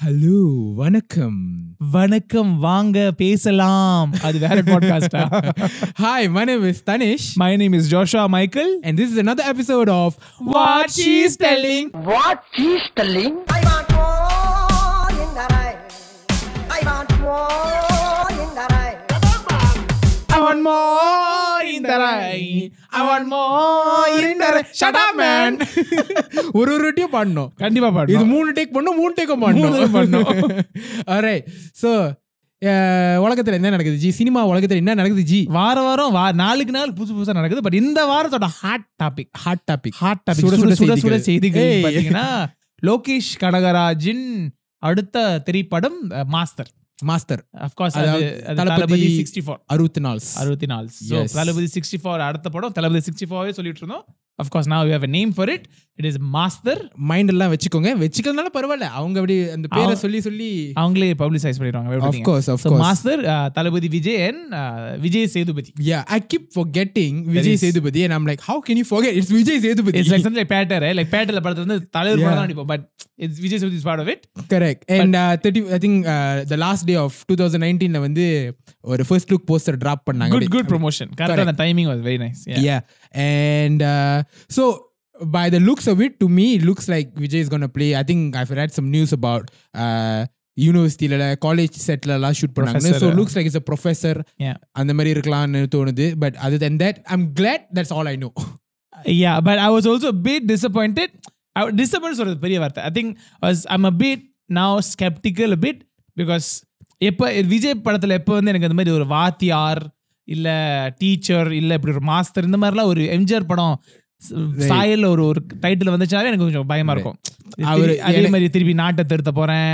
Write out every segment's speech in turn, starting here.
Hello வணக்கம் வணக்கம் வாங்க பேசலாம் அது வேற பாட்காஸ்டா Hi, my name is Tanish, my name is ஜோஷா Michael and this is another episode of What She's Telling. What she's telling? I want more in the rain. I want more in the rain. I want more in the rain. I want more. In the rain. Shut up, man. ஒரு ஒரு வாட்டியும் பாடணும் கண்டிப்பா இது பாடு மூணு take பண்ணும். மூணு டேக்கும் take பண்ணணும் so uh, உலகத்துல என்ன நடக்குது? ஜி சினிமா உலகத்துல என்ன நடக்குது ஜி? வார வாரம் வா நாளுக்கு நாள் புதுசு புதுசா நடக்குது பட் இந்த வாரத்தோட hot topic hot topic hot topic சுட சுட சுட செய்திகள். பாத்தீங்கன்னா லோகேஷ் கனகராஜின் அடுத்த திரைப்படம் Master. Master of course Thalapathy sixty four அறுபத்தி நாள் அறுபத்தி நாலு. ஸோ. தளபதி சிக்ஸ்டி ஃபோர் அடுத்த படம் தளபதி சிக்ஸ்டி ஃபோர்வே சொல்லிட்டு இருந்தோம். அஃப்கோர்ஸ் நான் you have name for it it is master mind எல்லாம் வச்சுக்கோங்க வச்சுக்கிறதுனால பரவாயில்ல அவங்க அப்படி அந்த பேரை அவ- சொல்லி சொல்லி அவங்களே பப்ளிசைஸ் பண்ணிடுவாங்க of course of so course master Thalapathy Vijay and Vijay Sethupathi yeah i keep forgetting vijay is- sethupathi and i'm like how can you forget it's vijay sethupathi it's like something Petta like பேட்டர்ல படத்துல வந்து தலைவர் Yeah. படம் தான் நடிப்போம் but it's Vijay Sethupathi is part of it correct and uh, 30 i think uh, the last day of 2019 ல வந்து ஒரு first look poster drop பண்ணாங்க குட் குட் ப்ரொமோஷன் கரெக்டாக அந்த timing was very nice yeah and uh, so by the looks of it to me it looks like vijay is going to play i think i've read some news about uh யூனிவர்சிட்டியில college செட்ல எல்லாம் shoot பண்ணாங்க Professor, so uh, looks like is a professor Yeah. அந்த மாதிரி இருக்கலாம்னு தோணுது but அது தென் that I'm glad that's all I know Yeah, but I was also a bit disappointed. I, disappointed சொல்றது பெரிய வார்த்தை I think was I'm a bit now sceptical bit because எப்போ விஜய் படத்தில் எப்போ வந்து எனக்கு அந்த மாதிரி ஒரு வாத்தியார் இல்லை டீச்சர் இல்லை இப்படி ஒரு மாஸ்டர் இந்த மாதிரிலாம் ஒரு எம்ஜிஆர் படம் சாயல்ல ஒரு ஒரு டைட்டில் வந்துச்சாவே எனக்கு கொஞ்சம் பயமா இருக்கும் அவரு அதே மாதிரி திருப்பி நாட்டை திருத்த போறேன்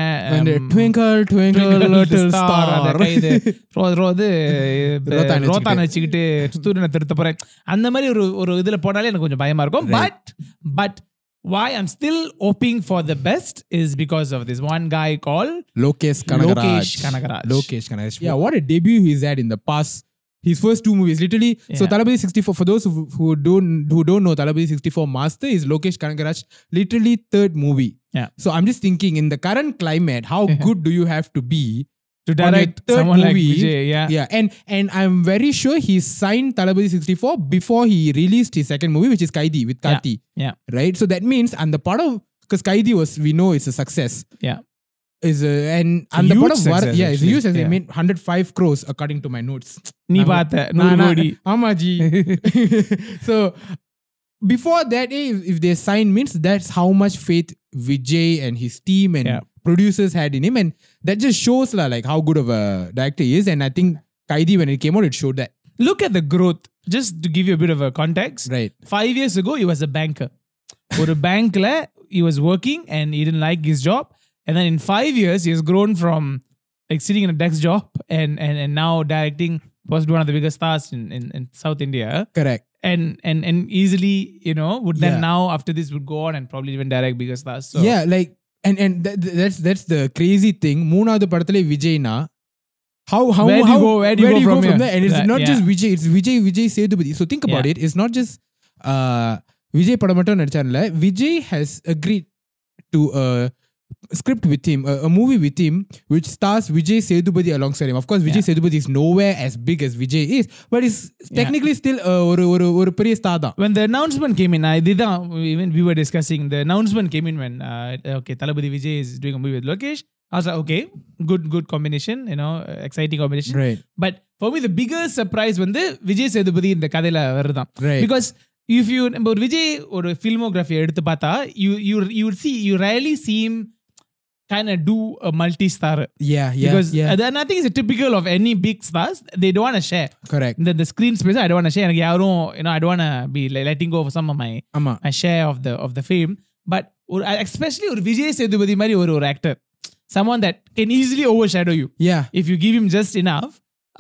ட்விங்கிள் ட்விங்கிள் லிட்டில் ஸ்டார் அந்த ஸ்டார் கைது ரோ- ரோ- இது ரோத்தான் ரோத்தான் வச்சுக்கிட்டு சூரியனை திருத்த போறேன் அந்த மாதிரி ஒரு ஒரு இதுல போனாலே எனக்கு கொஞ்சம் பயமா இருக்கும் but but why I'm still hoping for the best is because of this one guy called Lokesh Kanagaraj. Lokesh Kanagaraj. Lokesh Kanagaraj. Yeah, what a debut he's had in the past. His first two movies, literally. So Yeah. Thalapathy 64. For those who, who don't who don't know, Thalapathy 64 Master is Lokesh Kanagaraj. Literally third movie. Yeah. So I'm just thinking, in the current climate, how good do you have to be to direct third someone like movie? Vijay. Yeah. Yeah, and and I'm very sure he signed Thalapathy 64 before he released his second movie, which is Kaidi with Yeah. Yeah. Right. So that means and the part of because Kaidi was we know it's a success. Yeah Is a, and a and the huge part of war, success, yeah, it's a actually. huge success. Yeah. It made 105 crores according to my notes. நீ நான் பார்த்த நான் நூறு நான்- கோடி ஆமா G so before that eh, if, if they sign means that's how much faith Vijay and his team and Yeah. producers had in him and that just shows la, like how good of a director he is and I think Kaidi when it came out it showed that look at the growth just to give you a bit of a context right five years ago he was a banker ஒரு பேங்க்ல he was working and he didn't like his job and then in five years he has grown from like sitting in a desk job and and, and now directing possibly one of the biggest stars in, in, in South India correct and and and easily you know would then Yeah. now after this would go on and probably even direct bigger stars so yeah like and and that, that's that's the crazy thing மூணாவது படத்துல விஜய்னா how how Where do you how, go- where do you go from here? there and it's Right, not yeah. just Vijay it's Vijay Vijay Sethupathi so think about Yeah. it it's not just uh Vijay படம் மட்டும் நடிச்சார்ல Vijay has agreed to a script with him a, a movie with him which stars Vijay Sethupathi alongside him of course Vijay Yeah. Sethupathi is nowhere as big as Vijay is but it's technically still uh, ஒரு ஒரு ஒரு பெரிய star தான் when the announcement came in, I did even we were discussing the announcement came in when uh, okay Talabadi Vijay is doing a movie with Lokesh. I was like, okay, good, good combination, you know, exciting combination. right But for me, the biggest surprise வந்து விஜய் சேதுபதி இந்த கதையில வருதான் right because if you நம்ம ஒரு விஜய் ஒரு filmography எடுத்து பார்த்தா you you you see you rally seam kind of do a multi-star yeah yeah because yeah uh, and I think it's typical of any big stars. They don't want to share correct the, the screen space. I don't want to share. எனக்கு யாரும் you know I don't want to be like, letting go of some of my ஆமா my share of the of the fame. But ஒரு especially ஒரு விஜய் சேதுபதி மாதிரி ஒரு ஒரு actor, someone that can easily overshadow you yeah if you give him just enough.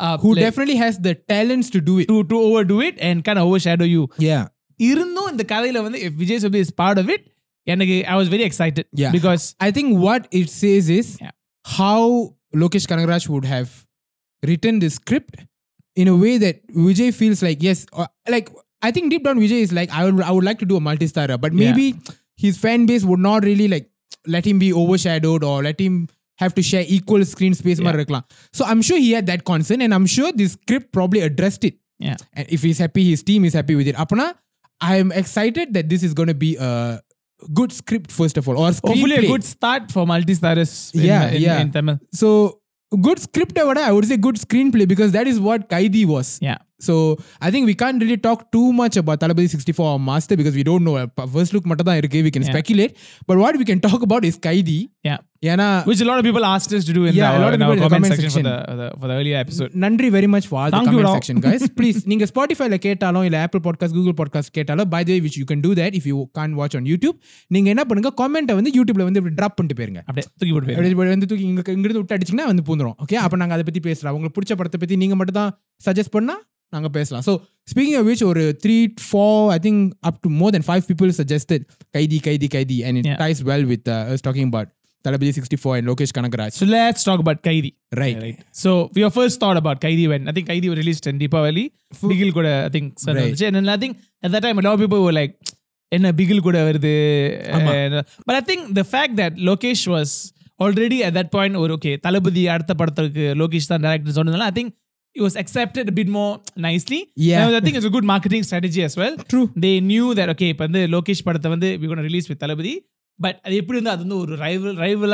Uh, who like, definitely has the talents to do it. to to overdo it and kind of overshadow you. Yeah. இருந்தும் இந்த கதையில வந்து if Vijay Sethupathi is part of it, எனக்கு I was very excited Yeah. because I think what it says is Yeah. how Lokesh Kanagaraj would have written the script in a way that Vijay feels like, yes, or, like, I think deep down Vijay is like, I would, I would like to do a multi-starrer, but Yeah. maybe his fan base would not really like let him be overshadowed or let him have to share equal screen space மாதிரி இருக்கலாம் so i'm sure he had that concern and i'm sure this script probably addressed it Yeah. and if he's happy his team is happy with it அப்பனா i am excited that this is going to be a good script first of all or Hopefully a good start for multi-stars in, Yeah, in, yeah. in Tamil. so good script I would- I would say good screenplay because that is what kaidi was Yeah. So I think we can't really talk too much about Thalapathy sixty four Master because we don't know first look மட்டும் தான் இருக்கு. We can speculate but what we can talk about is Kaidi ஏன்னா which a lot நன்றி very much for please நீங்க ஸ்பாட்டிஃபைல கேட்டாலும் இல்ல Apple podcast Google podcast கேட்டாலும் by the way which you can do that if you can't watch நீங்க என்ன பண்ணுங்க கமெண்ட வந்து youtube வந்து இப்படி பண்ணிட்டு போயிருங்க. அப்படியே தூக்கி வந்து தூக்கி இங்க விட்டு அடிச்சீங்கன்னா வந்து பூந்துரும். ஓகே அப்ப நாங்க அத பத்தி பேசலாம். உங்களுக்கு பிடிச்ச படத்தை பத்தி நீங்க மட்டும் தான் சஜஸ்ட் பண்ணா நாங்கள் பேசலாம் ஸோ ஸ்பீக்கிங் ஆஃப் விச் ஒரு three four I think up to more then five people suggested Kaithi Kaithi Kaithi and it ties well with talking about Thalapathy 64 and Lokesh Kanagaraj. So let's talk about Kaidi. Right. So your first thought about Kaidi when I think Kaidi was released in Deepavali. F- Bigil I think and I think at that time a lot of people were like என்ன பிகில் கூட வருது but I think the fact that Lokesh was already at that point ஒரு okay Thalapathy அடுத்த படத்துக்கு லோகேஷ் தான் director சொன்னதுனால I think it was accepted a bit more nicely. Yeah. And I think it's a good marketing strategy as well. True. They knew that, okay, Lokesh Padatha, we're going to release with Thalapathy. But they put in that no rival, rival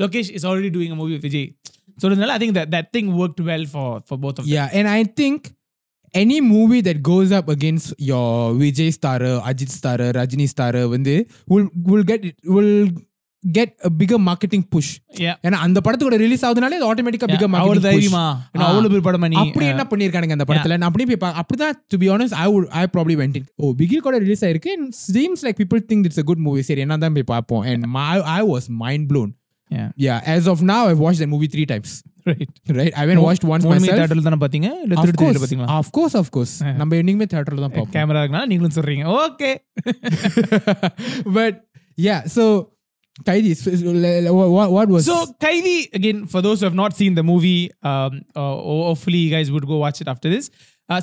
Lokesh is already doing a movie with Vijay. So I think that, that thing worked well for, for both of them. Yeah, and I think any movie that goes up against your Vijay starer, Ajit starer, Rajini starer, when they will will get will get bigger marketing push ஏன்னா அந்த படத்தோட release ஆகுதுனாலே ஆட்டோமேட்டிக்கா figure marketing தைரியமா? அவ்வளவு பெரிய படம் அப்படி என்ன பண்ணிருக்கானுங்க அந்த படத்துல? நான் அப்படியே போய் அப்படிதான் to be honest I would I probably went oh Bigil கூட ரிலீஸ் ஆயிருக்கு. Seems like people think it's a good movie சரி என்ன தான் போய் பார்ப்போம். And I was mind blown yeah as of now I watch the movie three times right right I when watch once myself தியேட்டர்ல தான் பாத்தீங்க இல்ல திருடு தியேட்டர்ல பாத்தீங்களா ஆஃப் கோர்ஸ் ஆஃப் கோர்ஸ் நம்ம என்னைக்குமே தியேட்டர்ல தான் பாப்போம் கேமரா இருக்கனா நீங்களும் சொல்றீங்க. Okay but yeah so Kaidi, what, what was So Kaidi again for those who have not seen the movie, um, uh, hopefully you guys would go watch it after this.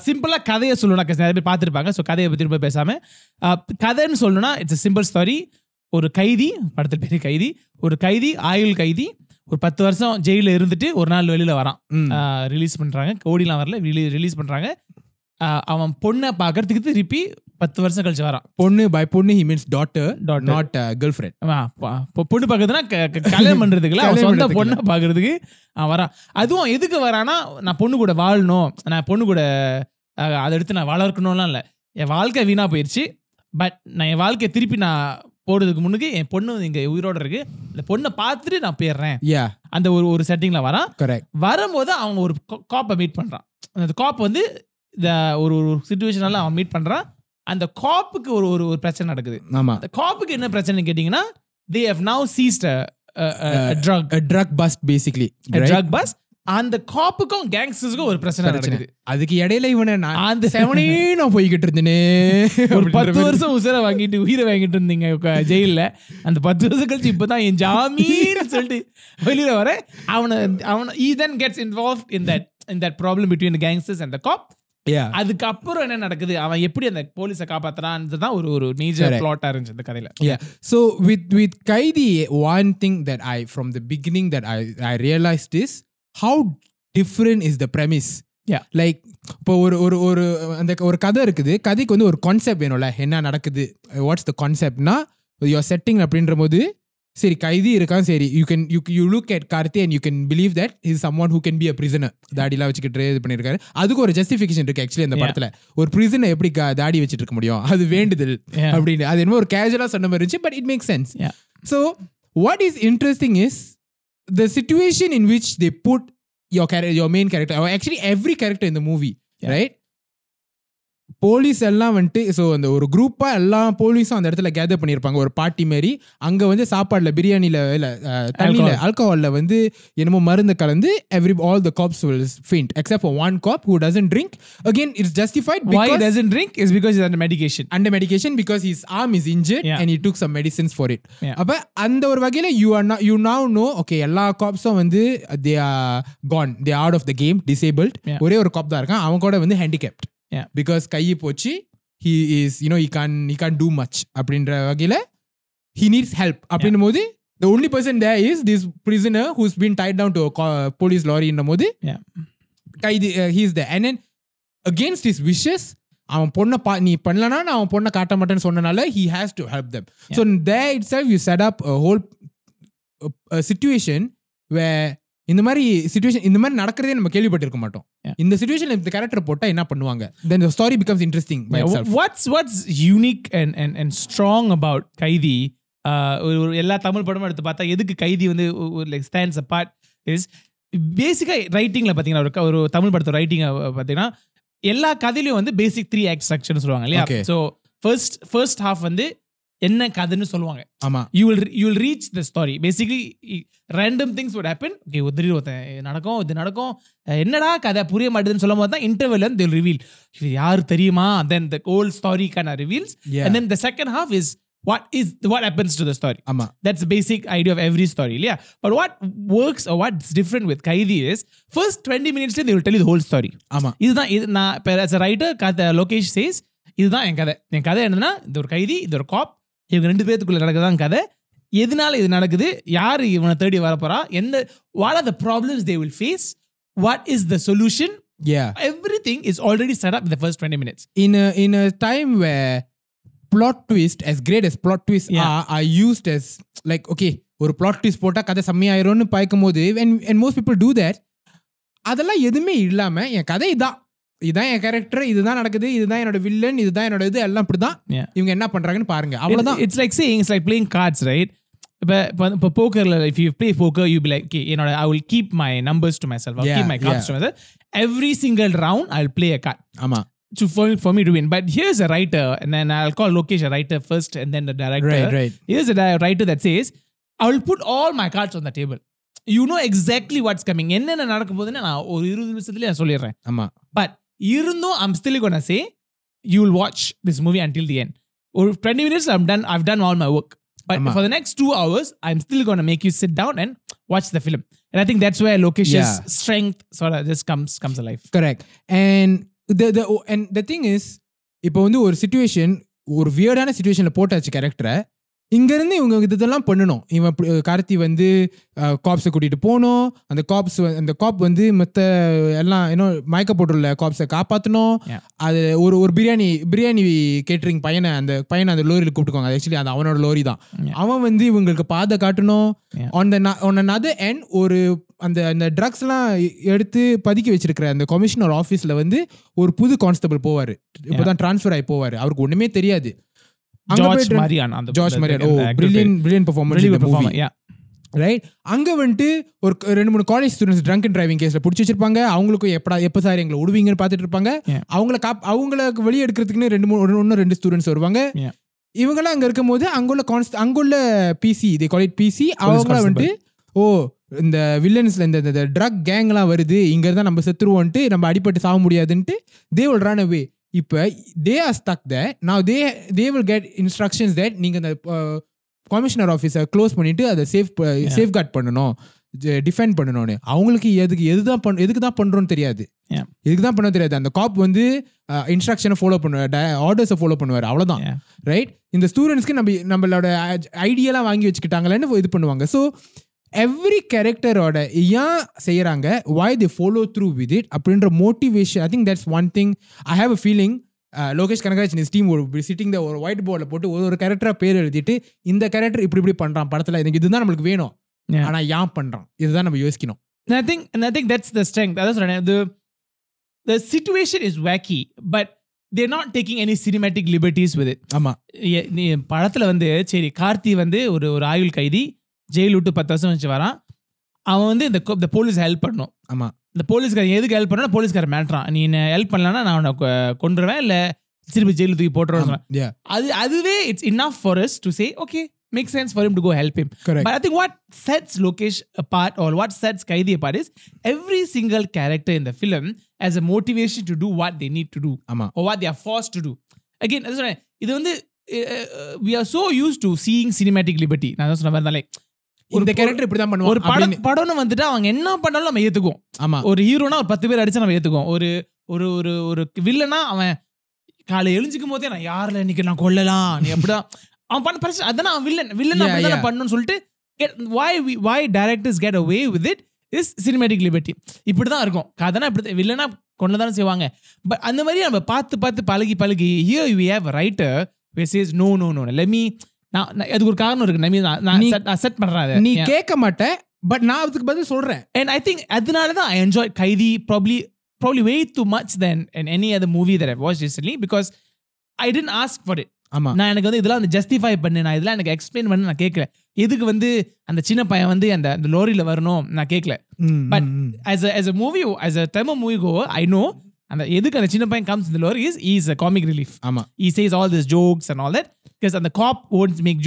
சிம்பிளா கதையை சொல்லணும்னா நிறைய பேர் பார்த்துருப்பாங்க so கதையை பற்றி ரொம்ப பேசாம Uh, கதைன்னு சொல்லணும்னா இட்ஸ் சிம்பிள் ஸ்டாரி ஒரு கைதி படத்தில் பேர் கைதி ஒரு கைதி ஆயுள் கைதி ஒரு பத்து வருஷம் ஜெயில இருந்துட்டு ஒரு நாள் வெளியில வரான். ரிலீஸ் பண்றாங்க கோடிலாம் வரல ரிலீஸ் பண்றாங்க Uh, அவன் பொண்ணை பார்க்கறதுக்கு திருப்பி பத்து வருஷம் கழிச்சு வரான். பொண்ணு by பொண்ணு Daughter. not uh, girlfriend. ஆ, ப- பொ- பொண்ணு பார்க்கறதுனா கல்யாணம் பண்றதுக்குல அவன் சொந்த பொண்ணை பார்க்கறதுக்கு அவன் வரான். அதுவும் எதுக்கு வரானா நான் பொண்ணு கூட வாழணும் நான் பொண்ணு கூட அதை எடுத்து நான் வளர்க்கணும்லாம் இல்லை. என் வாழ்க்கை வீணா போயிடுச்சு பட் நான் என் வாழ்க்கையை திருப்பி நான் போடுறதுக்கு முன்னுக்கு என் பொண்ணு இங்க உயிரோட இருக்கு. இந்த பொண்ணை பார்த்துட்டு நான் போயிடுறேன். அந்த ஒரு ஒரு செட்டிங்ல வரான். Correct. வரும்போது அவன் ஒரு காப்பை மீட் பண்றான். அந்த காப் வந்து இந்த ஒரு ஒரு சுச்சுவேஷனால அவன் மீட் பண்றான். அந்த காப்புக்கு ஒரு ஒரு ஒரு பிரச்சனை நடக்குது. ஆமா. அந்த காப்புக்கு என்ன பிரச்சனை கேட்டிங்கன்னா they have now seized drug a drug. Bust basically right? Drug bust அந்த காப்புக்கும் கேங்ஸ்டர்ஸ்க்கும் ஒரு பிரச்சனை நடக்குது. அதுக்கு இடையில இவனை நான் அந்த செவனே நான் போய்கிட்டு இருந்தேனே. ஒரு பத்து வருஷம் உசுரை வாங்கிட்டு உயிரை வாங்கிட்டு இருந்தீங்க ஜெயில்ல. அந்த பத்து வருஷம் கழிச்சு இப்பதான் என் ஜாமீன் சொல்லிட்டு வெளியில வர அவனை அவனை he then gets involve in that in that problem between gangsters and cop yeah அதுக்கப்புறம் என்ன நடக்குது? அவன் எப்படி அந்த போலீஸை காப்பாத்துறான்னு தான் ஒரு ஒரு மேஜர் Correct. பிளாட்டா இருந்துச்சு இந்த கதையில. So with with kaidi one thing that i from the beginning that i i realized is how different is the premise. Yeah. Like இப்போ ஒரு ஒரு ஒரு அந்த ஒரு கதை இருக்குது. கதைக்கு வந்து ஒரு கான்செப்ட் வேணும்ல. என்ன நடக்குது? வாட்ஸ் த கான்செப்ட்னா யுவர் செட்டிங் அப்படின்ற போது சரி கைதி இருக்கான் சரி you can you you look at Karthi and you can believe that is someone who can be a prisoner தாடிலாம் வச்சுக்கிட்டு இது பண்ணியிருக்காரு அதுக்கு ஒரு ஜஸ்டிஃபிகேஷன் இருக்கு ஆக்சுவலி அந்த. படத்துல ஒரு பிரிசனை எப்படி தாடி வச்சுட்டு இருக்க முடியும் அது வேண்டுதல். அப்படின்னு அது என்னமோ ஒரு கேஜுவலா சொன்ன மாதிரி இருந்துச்சு but it make sense. So what is interesting is the situation in which they put your character your main character actually every character இந்த மூவி. ரைட் போலீஸ் எல்லாம் வந்துட்டு ஸோ அந்த ஒரு குரூப்பாக எல்லா போலீஸும் அந்த இடத்துல கேதர் பண்ணியிருப்பாங்க. ஒரு பார்ட்டி மாரி அங்கே வந்து சாப்பாடில் பிரியாணியில் இல்லை தண்ணியில் ஆல்கஹாலில் வந்து என்னமோ மருந்து கலந்து every all the cops will faint except one cop who doesn't drink again it's justified why doesn't drink is because under medication under medication because his arm is injured and he took some medicines for it அப்போ அந்த ஒரு வகையில் you are நா you now no okay எல்லா காப்ஸும் வந்து they are gone they out of the game disabled ஒரே ஒரு காப் தான் இருக்கான். அவன் கூட வந்து handicapped Yeah. because கை போச்சு he is you know he can't he can't do much அப்படின்ற வகையில he needs help அப்படின்னும் போது the only person there is this prisoner who's been tied down to a co- police lorry in போது Yeah. கைதி he's the and then against his wishes அவன் பொண்ணை பா நீ பண்ணலனா நான் அவன் பொண்ணை காட்ட மாட்டேன்னு சொன்னனால he has to help them so there itself you set up a whole a, a situation where இந்த மாதிரி சுச்சுவேஷன் இந்த மாதிரி நடக்கிறதே நம்ம கேள்விப்பட்டிருக்க மாட்டோம். இந்த சுச்சுவேஷன் இந்த கேரக்டர் போட்டா என்ன பண்ணுவாங்க? Then the story becomes interesting by Yeah, itself. wh- what's what's unique and and and strong about கைதி ஒரு ஒரு எல்லா தமிழ் படமும் எடுத்து பார்த்தா எதுக்கு கைதி வந்து லைக் ஸ்டாண்ட்ஸ் அபார்ட் இஸ் பேசிக்காக ரைட்டிங்கில் பார்த்தீங்கன்னா ஒரு ஒரு தமிழ் படத்தோட ரைட்டிங் பார்த்தீங்கன்னா எல்லா கதையிலையும் வந்து பேசிக் த்ரீ ஆக்ட் ஸ்ட்ரக்சர்னு சொல்லுவாங்க இல்லையா. ஸோ ஃபர்ஸ்ட் ஃபர்ஸ்ட் ஹாஃப் வந்து என்ன கதைன்னு சொல்லுவாங்க. ஆமா. You will you will reach the story basically random things would happen okay உதிரி ஒருத்தன் நடக்கும் இது நடக்கும். என்னடா கதை புரிய மாட்டேதுன்னு சொல்லும் போது தான் இன்டர்வெல் வந்து ரிவீல் இது யார் தெரியுமா? Then the whole ஸ்டாரிக்கான reveals and then the second half is what is what happens to the story ஆமா. That's basic idea of every story இல்லையா? But what works what is different with Kaidi is first twenty மினிட்ஸ்லேயே they will tell இது whole story ஆமா. இதுதான் இது நான் இப்போ writer கதை Lokesh chase இதுதான் என் கதை. என் கதை என்னன்னா இது ஒரு கைதி இது ஒரு காப் இவங்க ரெண்டு பேர்த்துக்குள்ளே நடக்குதான் கதை. எதனால இது நடக்குது? யார் இவனை தேடி வரப்போறா? எந்த what are the problems they will face what is the solution everything is already set up the first twenty minutes in in a time way plot twist as great as plot twist are used as like okay ஒரு plot twist போட்டால் கதை செம்மையாயிரும்னு பார்க்கும் போது and and most people do that அதெல்லாம் எதுவுமே இல்லாமல் என் கதை இதான். இதான் என் கேரக்டர் இதுதான் நடக்குது இதுதான் என்னோட வில்லன் இதுதான் என்னோட இது எல்லாம் இப்படிதான் Yeah. இவங்க என்ன பண்றாங்கன்னு பாருங்க அவ்வளவுதான் it's like saying it's like playing cards right இப்போ இப்போ போக்கரில் if you play poker you be like என்னோட I will keep my numbers to myself keep my cards to myself every single round I will play a card ஆமா to for, for me to win. But here's a writer, and then I'll call Lokesh a writer first, and then the director. Right, right. Here's a writer that says, I will put all my cards on the table. You know exactly what's coming. என்னென்ன நடக்க போகுதுன்னு நான் ஒரு இருபது நிமிஷத்துல நான் சொல்லிடுறேன் ஆமா பட் இருந்தும் I'm still gonna say you will watch this movie until the end. ஒரு 20 minutes I'm done I've done all my work. But ஆமா. for the next two hours, I'm still gonna make you sit down and watch the film. And I think that's where Lokesh's Yeah. strength sort of just comes comes alive. Correct and the the and the thing is இப்போ வந்து ஒரு situation ஒரு வியர்டான சுச்சுவேஷன்ல போட்டாச்சு கேரக்டரை இங்க இருந்து இவங்க இதெல்லாம் பண்ணணும். இவன் கார்த்தி வந்து காப்ஸை கூட்டிட்டு போகணும். அந்த காப்ஸ் அந்த காப் வந்து மத்த எல்லாம் இன்னும் மயக்க போட்டுள்ள காப்ஸை காப்பாற்றணும். அது ஒரு ஒரு பிரியாணி பிரியாணி கேட்டரிங் பையனை அந்த பையனை அந்த லோரியில் கூப்பிட்டுக்கோங்க ஆக்சுவலி அது அவனோட லோரி தான். அவன் வந்து இவங்களுக்கு பாதை காட்டணும். On the on another end ஒரு அந்த அந்த ட்ரக்ஸ்லாம் எடுத்து பதுக்கி வச்சிருக்கிற அந்த கமிஷனர் ஆஃபீஸ்ல வந்து ஒரு புது கான்ஸ்டபிள் போவாரு. இப்போதான் ட்ரான்ஸ்ஃபர் ஆகி போவாரு. அவருக்கு ஒண்ணுமே தெரியாது. அந்த George Maryan oh brilliant brilliant. Yeah. Right அங்க வந்துட்டு ஒரு ரெண்டு மூணு college students drunk and driving கேஸ்ல பிடிச்சி வச்சிருப்பாங்க அவங்களுக்கும் எப்படா எப்ப சார் எங்களை விடுவீங்கன்னு பார்த்துட்டு இருப்பாங்க. அவங்கள காப் அவங்களுக்கு வெளியே எடுக்கிறதுக்குன்னு ரெண்டு மூணு இன்னும் ரெண்டு ஸ்டூடெண்ட்ஸ் வருவாங்க. இவங்கெல்லாம் அங்க இருக்கும்போது அங்குள்ள கான்ஸ்ட் அங்குள்ள பிசி தி காலேஜ் பிசி அவங்கள constable. வந்துட்டு ஓ இந்த வில்லன்ஸ்ல இந்த இந்த ட்ரக் கேங்லாம் வருது இங்க இருந்தா நம்ம செத்துருவோன்ட்டு நம்ம அடிபட்டு சாக முடியாதுன்ட்டு தே வில் ரன் அவே இப்போ தே ஆர் ஸ்டக் த நான் they they will get instructions that நீங்க அந்த கமிஷனர் ஆஃபீஸை க்ளோஸ் பண்ணிட்டு அதை சேஃப் சேஃப் கார்ட் பண்ணணும். டிஃபெண்ட் பண்ணணும்னு. அவங்களுக்கு எதுக்கு எதுதான் பண்ண எதுக்கு தான் பண்றோம்னு தெரியாது. எதுக்கு தான் பண்ண தெரியாது. அந்த காப் வந்து இன்ஸ்ட்ரக்ஷனை ஃபாலோ பண்ணுவார் ஆர்டர்ஸை ஃபாலோ பண்ணுவார். அவ்வளவுதான். Yeah. ரைட் இந்த ஸ்டூடெண்ட்ஸ்க்கு நம்ம நம்மளோட ஐடியாலாம் வாங்கி வச்சுக்கிட்டாங்களேன்னு இது பண்ணுவாங்க. ஸோ எவ்ரி கேரக்டரோட ஏன் செய்யறாங்க why they follow through with it அப்படின்ற motivation I think that's one thing I have a feeling Lokesh Kanagaraj is team ஒரு சிட்டிங் ஒரு ஒயிட் போர்டில் போட்டு ஒரு ஒரு கேரக்டராக பேர் எழுதிட்டு இந்த கேரக்டர் இப்படி இப்படி பண்றான் படத்துல எனக்கு இதுதான் நம்மளுக்கு வேணும். Yeah. ஆனா ஏன் பண்றான்? இதுதான் நம்ம யோசிக்கணும். And I think, and I think that's the strength. That's what I, the the situation is wacky, but they're not taking any cinematic liberties with it. ஆமா. எ- நீ படத்துல வந்து சரி கார்த்தி வந்து ஒரு ஒரு ஆயுள் கைதி ஜெயில் விட்டு பத்து வருஷம் வச்சு வரான். அவன் வந்து இந்த இந்த போலீஸ் ஹெல்ப் பண்ணும் ஆமாம் இந்த போலீஸ்காரன் எதுக்கு ஹெல்ப் பண்ணா போலீஸ்காரன் மேட்றான். நீ என்ன ஹெல்ப் பண்ணலன்னா நான் உன்னை கொண்டுருவேன் இல்லை திருப்பி ஜெயிலு தூக்கி போட்டுருவேன் அது அதுவே it's enough for us to say okay make sense for him to go help him but I think what sets Lokesh part or what sets Kaidi part is every single character இந்த the film as a motivation to do what they need to do ஆமாம் ஓ what they are forced to do again அது சொன்னேன் இது வந்து we are so used to seeing cinematic liberty நான் சொன்ன மாதிரி தான் இந்த கேரக்டர் இப்படி தான் ஒரு பண்ணுவான் படம் படம்னு வந்துட்டு அவங்க என்ன பண்ணாலும் நம்ம ஏத்துக்குவோம். ஆமா. ஒரு ஹீரோனா ஒரு பத்து பேர் அடிச்சா நம்ம ஏத்துக்குவோம். ஒரு ஒரு ஒரு ஒரு வில்லனா அவன் காலை எழுஞ்சிக்கும் போதே நான் யாரில் இன்னைக்கு நான் கொல்லலாம்? நீ அப்படிதான். அவன் பண்ண பிரச்சனை அதான் வில்லன் வில்லன் அப்படிதான். பண்ணணும்னு சொல்லிட்டு we why directors get away with it is cinematic liberty. இப்படி தான் இருக்கும். கதைனா இப்படி வில்லனா கொண்டு தானே செய்வாங்க. பட் அந்த மாதிரி நம்ம பார்த்து பார்த்து பழகி பழகி here we have writer says no no no let me நான் அதுக்கு ஒரு காரணம் இருக்கு நம்பி நான் செட் பண்றேன் நீ கேட்க மாட்டேன் பட் நான் அதுக்கு பதில் சொல்றேன். அண்ட் ஐ திங்க் அதனால தான் I enjoy Kaidi probably probably way too much then and any other movie that I watch because I didn't ask for it ஆமா. நான் எனக்கு வந்து இதெல்லாம் அந்த ஜஸ்டிஃபை பண்ணு நான் இதெல்லாம் எனக்கு எக்ஸ்பிளைன் பண்ணு நான் கேட்கல. எதுக்கு வந்து அந்த சின்ன பையன் வந்து அந்த அந்த லோரியில வரணும்? நான் கேட்கல. But as as a movie as a Tamil movie go I know அந்த எதுக்கு அந்த சின்ன பையன் கம்ஸ் இந்த lorry is is a comic relief ஆமா. He says all this jokes and all that because and the cop won't make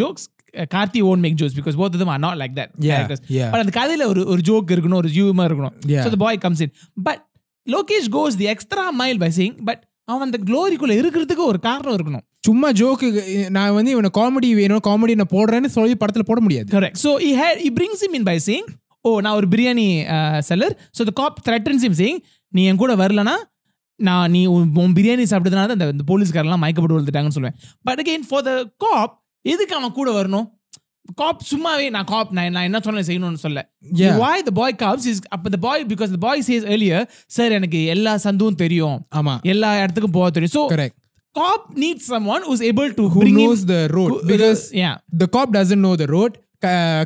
Karthi won't make Jose because both them are not like that characters but அந்த கதையில ஒரு ஒரு joke இருக்கணும் ஒரு ஜியூமா இருக்கணும். So the boy comes in but Lokesh goes the extra mile by sing but அவன் அந்த க்ளோரிக்குள்ளே இருக்கிறதுக்கு ஒரு காரணம் இருக்கணும். சும்மா ஜோக்கு நான் வந்து இவனை காமெடி வேணும் காமெடி நான் போடுறேன்னு சொல்லி படத்தில் போட முடியாது. Correct so hey he brings him in by sing oh நான் ஒரு biryani seller so the cop threatens him sing நீ என் கூட வரலனா நான் நீ உன் பிரியாணி சாப்பிட்டதுனால தான் அந்த- போலீஸ்காரெல்லாம் மயக்கப்பட்டு விழுந்துட்டாங்கன்னு சொல்லுவேன் but again for the cop எதுக்கு அவன் கூட வரணும் காப் சும்மாவே நான் காப் நான் நான் என்ன சொன்னேன் செய்யணும்னு சொல்ல why the boy comes is அப்ப the boy because the boy says earlier sir எனக்கு எல்லா சந்தும் தெரியும் ஆமா எல்லா இடத்துக்கும் போக தெரியும் so correct cop needs someone who's able to who knows the road who- because yeah the cop doesn't know the road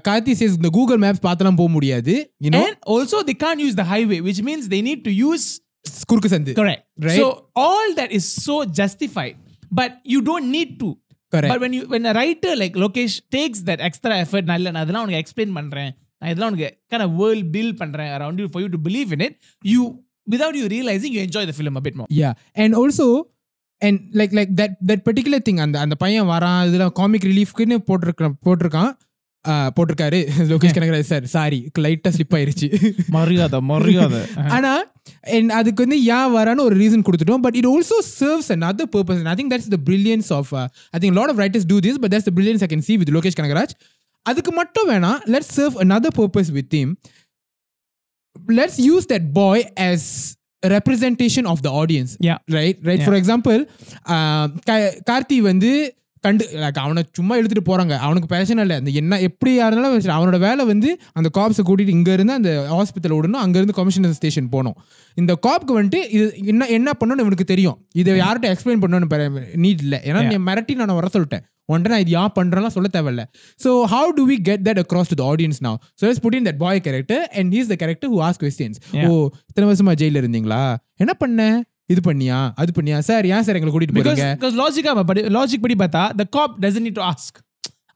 Karthi says இந்த கூகுள் மேப்ஸ் பார்த்தலாம் போக முடியாது also they can't use the highway which means they need to use குறுக்கு சந்து correct Right. so all that is so justified but you don't need to Correct. but when you when a writer like Lokesh takes that extra effort நல்ல நான் அதெல்லாம் உனக்கு explain பண்றேன் நான் இதெல்லாம் உனக்கு kind of world build பண்றேன் around you for you to believe in it you without you realizing you enjoy the film a bit more yeah and also and like like that that particular thing அந்த அந்த பையன் வரான் இதுல comic ரிலீஃப்க்குன்னு போட்டிருக்கான் போட்டிருக்கான் போட்டிருக்காரு. Lokesh Kanagaraj sir. Sorry லைட்டா slip ஆயிருச்சு. மரியாதை மரியாதை. ஆனா அண்ட் அதுக்கு வந்து ஏன் வரானு ஒரு ரீசன் கொடுத்துட்டோம். But it also serves and other purpose I think that's the brilliance of I think lot of writers do this but that's the brilliance I can see with Lokesh Kanagaraj அதுக்கு மட்டும் வேணாம் let's serve another purpose with theme let's use that boy as representation of the audience right right for example Karthi வந்து கண்டு like அவனை சும்மா இழுத்துட்டு போறாங்க. அவனுக்கு பிரச்சனை இல்லை. அந்த என்ன எப்படியா இருந்தாலும் அவனோட வேலை வந்து அந்த காப்ஸை கூட்டிட்டு இங்க இருந்து அந்த ஹாஸ்பிட்டல் விடணும். அங்க இருந்து கமிஷனர் ஸ்டேஷன் போகணும். இந்த காப்க்கு வந்துட்டு இது என்ன என்ன பண்ணணும்னு இவனுக்கு தெரியும். இதை யார்கிட்ட எக்ஸ்பிளைன் பண்ணணும்னு நீட் இல்லை. ஏன்னா நீ மிரட்டி நான் வர சொல்லிட்டேன். ஒன்றை நான் இது யா பண்றேன்லாம் சொல்ல தேவையில்ல. So how do we get that across to the audience now? So let's put in that boy character and he's the character who as questions. ஓ இத்தனை வருஷமா ஜெயில இருந்தீங்களா? என்ன பண்ண? இது பண்ணியா அது பண்ணியா சார் ஏன் சார் எங்களை கூட்டிட்டு போறீங்க because logic படி லாஜிக் படி பார்த்தா the cop doesn't need to ask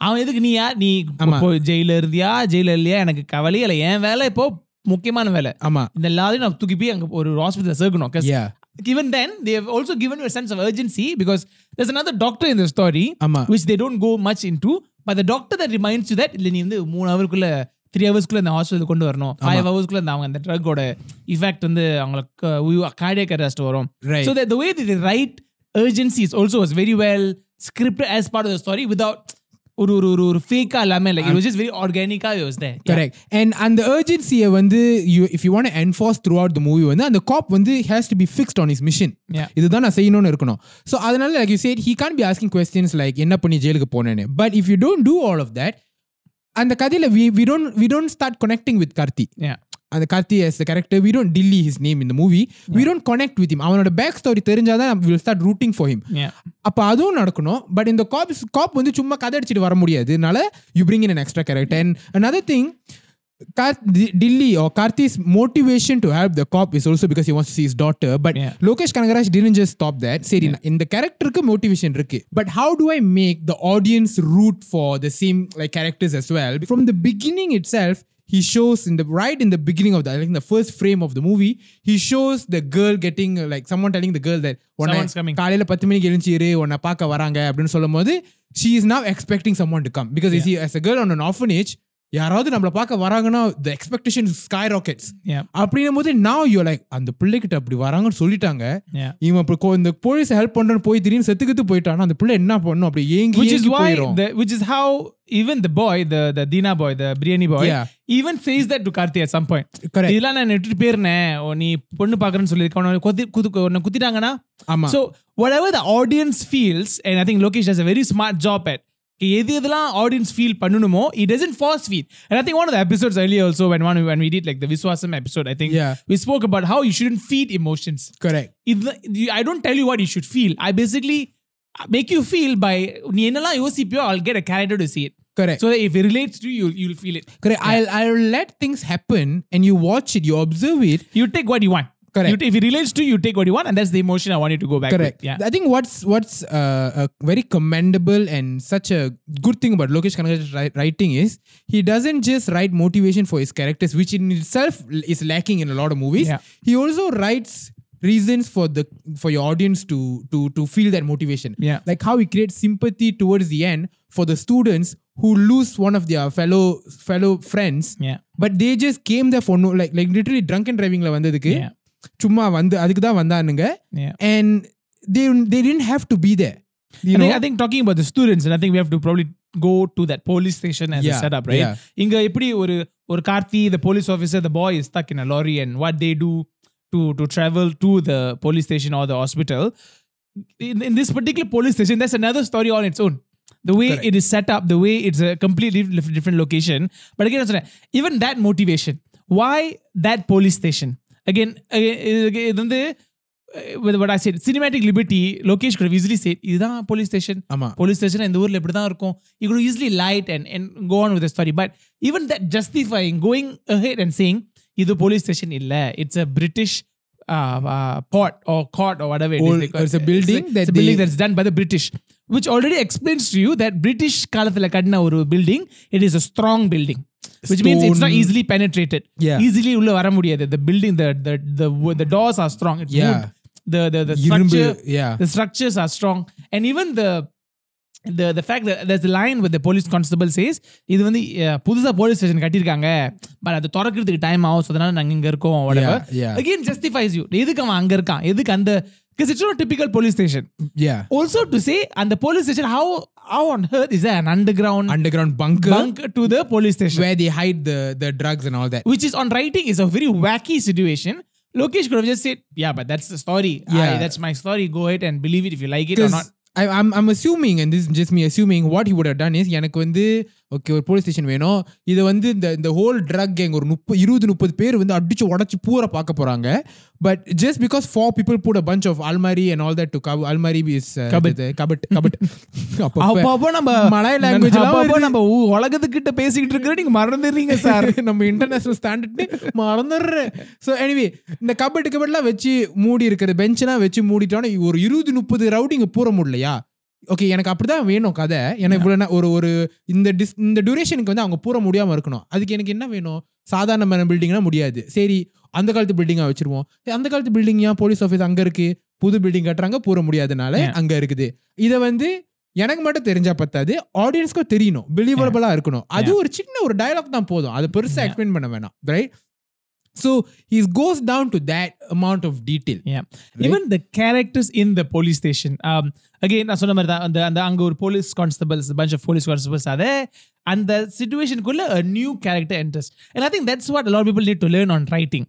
அவன் எதுக்கு நீ யார் நீ ஆமா. ஜெயில இருந்தியா ஜெயில இல்லையா எனக்கு கவலையே இல்லை என் வேலை இப்போ முக்கியமான வேலை ஆமா இந்த எல்லாத்தையும் நான் தூக்கி போய் அங்க ஒரு ஹாஸ்பிட்டல் சேர்க்கணும் even then they have also given you a sense of urgency because there's another doctor in the story ஆமா which they don't go much into but the doctor that reminds you that இல்லை நீ வந்து மூணு ஹவருக்குள்ள three ஹவர்ஸ்க்குள்ள இந்த hospital கொண்டு வரணும். Five ஹவர்ஸ்க்குள்ள இந்த அவங்க அந்த ட்ரக்கோட இஃபெக்ட் வந்து அவங்களுக்கு கார்டியக் அரெஸ்ட் வரும். Right. so that the way that they write urgency is also was very well scripted as part of the story without ஒரு ஒரு ஒரு ஒரு ஃபேக்கா இல்லாம like it was just very organicா it was there. Yeah. Correct and அந்த urgency-ய வந்து you if you want enforce throughout the movie வந்து அந்த காப் வந்து has to be fixed on his mission. இதுதான் நான் செய்யணும்னு இருக்கணும். ஸோ அதனால like you said he can be asking questions like என்ன பண்ணி ஜெயிலுக்கு போனேன்னு? But if you don't do all of that அந்த கதையில we we don't we start connecting with Karthi அந்த Karthi is the character we don't Dilli his name இந்த movie we don't connect with him அவனோட back story தெரிஞ்சாதான் will start rooting for him அப்போ அதுவும் நடக்கணும். But இந்த காப் காப் வந்து சும்மா கதை அடிச்சுட்டு வர முடியாதுனால you bring in an extra character and other thing Kar- Di- Dilly or Karti's motivation to help the cop is also because he wants to see his daughter. But Yeah. Lokesh Kanagaraj didn't just stop that. Say, in the character motivation இருக்கு. But how do I make the audience root for the same like characters as well? From the beginning itself, he shows in the right in the beginning of the like in the first frame of the movie, he shows the girl getting uh, like someone telling the girl that உன்னை Someone's coming. காலையில பத்து மணிக்கு எழுந்திரு உன்னை பார்க்க வராங்க அப்படின்னு சொல்லும் போது she is now expecting someone to come because you see as a girl on an orphanage யாராவது நம்மள பார்க்க வராங்கன்னா the expectation sky rockets Yeah. அப்படின்னும் போது now you're like அந்த பிள்ளைகிட்ட அப்படி வராங்கன்னு சொல்லிட்டாங்க. இவன் அப்படி இந்த போலீஸ் ஹெல்ப் பண்றேன்னு போய் திடீர்னு செத்துக்கிட்டு போயிட்டானா அந்த பிள்ளை என்ன பண்ணும் அப்படி ஏங்கி which is why the, which is how even the boy the the Dina boy the biryani boy Yeah. even says that to Karthi at some point Correct. இதெல்லாம் நான் விட்டுட்டு போயிருந்தேன் ஓ, நீ பொண்ணு பாக்குறேன்னு சொல்லியிருக்க உன்னை குத்தி குத்து உன்னை குத்திட்டாங்கன்னா ஆமா so whatever the audience feels and I think Lokesh does a very smart job at எது எதெல்லாம் ஆடியன்ஸ் ஃபீல் பண்ணணுமோ it doesn't Phars feel and i think one of the episodes earlier also when one when we did like the viswasam episode i think Yeah. we spoke about how you shouldn't feed emotions correct இது I don't tell you what you should feel. I basically make you feel by நீ என்னெல்லாம் யோசிப்பியோ I'll get a character to see it. correct So that if it relates to you, you'll, you'll feel it. correct I'll I'll let things happen and you watch it you observe it You take what you want. Correct. You, if it relates to you, take what you want, and that's the emotion I want you to go back. Correct. With. Yeah. I think what's what's uh, uh, very commendable and such a good thing about Lokesh Kanagar's writing is he doesn't just write motivation for his characters, which in itself is lacking in a lot of movies. Yeah. He also writes reasons for the for your audience to to to feel that motivation yeah like how he creates sympathy towards the end for the students who lose one of their fellow fellow friends yeah but they just came there for no like like literally drunken driving la yeah சும்மா வந்து அதுக்கு தான் வந்தானுங்க Yeah. and they they didn't have to be there you I know think, I think talking about the students, and I think we have to probably go to that police station as a Yeah, setup, right? yeah. இங்க எப்படி ஒரு ஒரு Karthi the police officer the boy is stuck in a lorry and what they do to to travel to the police station or the hospital in, in this particular police station that's another story on its own the way Correct. it is set up the way it's a completely dif- different location but again I'm sorry, even that motivation why that police station Again again, இது வந்து uh, with what I said cinematic liberty Lokesh could have easily said இதுதான் police station ஆமா police station இந்த ஊர்ல இப்படி தான் இருக்கும் you could easily light and and go on with the story but even that justifying going ahead and saying இது police station இல்ல it's a british uh, uh, port or court or whatever it is Old- they call it's a it. building it's, that it's a building they- that's done by the british which already explains to you that british காலத்துல கட்டின ஒரு building it is a strong building which means it's not Stone. easily penetrated Yeah. easily உள்ள வர முடியாது the building the the the, the doors are strong it's Yeah. wood the the the இரும்பு structure yeah the structures are strong and even the the the fact that there's a line where the police constable says இது வந்து அஹ், புதுசா police station கட்டியிருக்காங்க but அது திறக்கிறதுக்கு time ஆகும் so அதனால நாங்க இங்க இருக்கோம் whatever Yeah, yeah. again justifies you எதுக்கு அவன் அங்க இருக்கான் எதுக்கு அந்த because it's not a typical police station yeah also to say and the police station how how on earth is there an underground underground bunker bunk to the police station where they hide the the drugs and all that which is on writing is a very wacky situation Lokesh could have just said, "Yeah, but that's the story. Yeah. I- that's my story. Go ahead and believe it if you like it or because not." I, I'm, I'm assuming and this is just me assuming what he would have done is எனக்கு வந்து okay ஒரு police station வேணும். இதை வந்து இந்த இந்த whole drug gang ஒரு முப்பது இருபது முப்பது பேர் வந்து அடிச்சு உடச்சு பூரா பார்க்க போறாங்க. But just because four people put a bunch of almirah and all that to அல்மாரி இஸ் Cupboard. கபட் கபட் அப்பப்போ நம்ம மலாய் language எல்லாம் அப்பப்போ. நம்ம உலகத்துக்கிட்ட பேசிக்கிட்டு இருக்கிற நீங்க மறந்துடுறீங்க சார் நம்ம இன்டர்நேஷனல் ஸ்டாண்டர்ட் மறந்துடுறேன். ஸோ எனிவே இந்த கபட்டு கபட்லாம் வச்சு மூடி இருக்கிற பெஞ்செல்லாம் வச்சு மூடிட்டோன்னா ஒரு இருபது முப்பது ரவுடிங்க பூர முடியலையா ஓகே எனக்கு அப்படிதான் வேணும் கதை. எனக்கு இவ்வளோ ஒரு ஒரு இந்த டிஸ் இந்த டியூரேஷனுக்கு வந்து அவங்க பூர முடியாம இருக்கணும். அதுக்கு எனக்கு என்ன வேணும்? சாதாரண பில்டிங்னா முடியாது. சரி அந்த காலத்து பில்டிங்காக வச்சிருவோம். சரி, அந்த காலத்து பில்டிங் ஏன் போலீஸ் ஆஃபீஸ் அங்க இருக்கு? புது பில்டிங் கட்டுறாங்க பூர முடியாதனால. அங்க இருக்குது. இதை வந்து எனக்கு மட்டும் தெரிஞ்சா பத்தாது ஆடியன்ஸ்க்கும் தெரியணும். பிலீவபிளா இருக்கணும். அது ஒரு சின்ன ஒரு டயலாக் தான் போதும். அது பெருசா Yeah. எக்ஸ்பிளைன் பண்ண வேணாம் right so he's cos down to that amount of detail Yeah. Even the characters in the police station. Um, again, நான் சொன்ன மாதிரி தான் அந்த அந்த அங்க ஒரு police constables bunch of police constables are there அந்த situationக்குள்ள a new character enters and I think that's what a lot of people need to learn on writing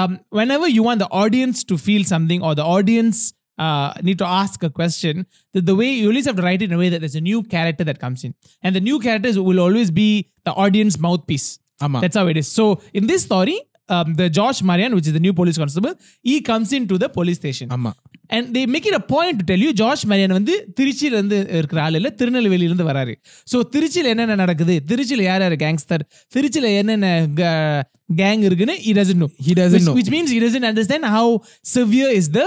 um, whenever you want the audience to feel something or the audience uh, need to ask a question, the, the way you always have to write it in a way that there's a new character that comes in. And the new characters will always be the audience mouthpiece. ஆமா That's how it is. So in this story, um, the George Maryan, which is the new police constable, he comes into the police station. ஆமா and they make it a point to tell you George Maryan வந்து திருச்சியிலேருந்து இருக்கிற ஆள் இல்லை திருநெல்வேலியிலேருந்து வராரு so திருச்சியில் என்னென்ன நடக்குது திருச்சியில் யார் யார் கேங்ஸ்டர் திருச்சியில் என்னென்ன கேங் இருக்குன்னு he doesn't know he doesn't know which means he doesn't understand how severe is the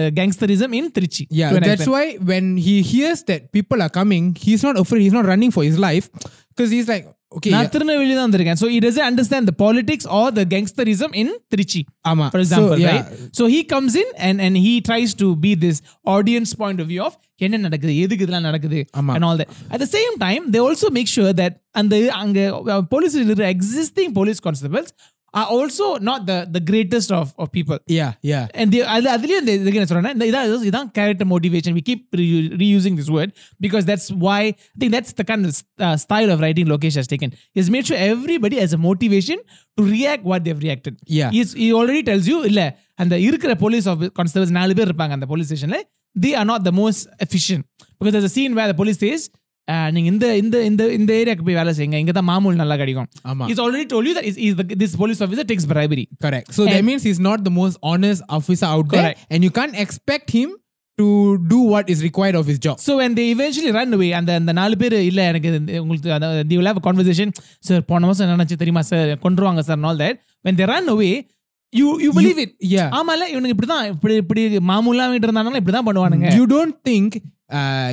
the gangsterism in Trichy yeah that's why when he hears that people are coming he is not afraid he is not running for his life because he is like okay, நான் yeah, Tirunelveli தான் வந்திருக்கேன் so he doesn't understand the politics or the gangsterism in Trichy ஆமா. for example So, yeah. right so he comes in and and he tries to be this audience point of view of என்ன நடக்குது எதுக்கு இதெல்லாம் நடக்குது ஆமா. and all that at the same time they also make sure that அந்த அங்க police இருக்கிற existing police constables are also not the the greatest of of people yeah, yeah. and they அது அதுலயும் இந்த இதுக்கு என்ன சொல்றேன்னா இந்த இதான் இதான் character motivation we keep re- reusing this word because that's why I think that's the kind of uh, style of writing Lokesh has taken is made sure everybody has a motivation to react what they've reacted Yeah. He's, he already tells you இல்ல அந்த இருக்கிற police of constables நாலு பேர் இருப்பாங்க அந்த police stationல they are not the most efficient because there's a scene where the police நீங்கள் இந்த இந்த இந்த இந்த ஏரியாவுக்கு போய் வேலை செய்யுங்க. இங்கே தான் மாமூல் நல்லா கிடைக்கும். ஆமா. Is already told you is is this police officer takes bribery correct so that means is not the most honest officer out there and you can expect him to do what is required of his job so and they eventually run away அந்த அந்த நாலு பேர் இல்லை எனக்கு உங்களுக்கு அந்த they will conversation sir போன மாதம் என்ன தெரியுமா சார் கொண்டுருவாங்க சார் நாள் that when they run away you you believe it ஆமால இவனுக்கு இப்படி தான் இப்படி இப்படி மாமூலாக இருந்தாலும் இப்படி தான் பண்ணுவானுங்க. யூ டோன்ட் திங்க்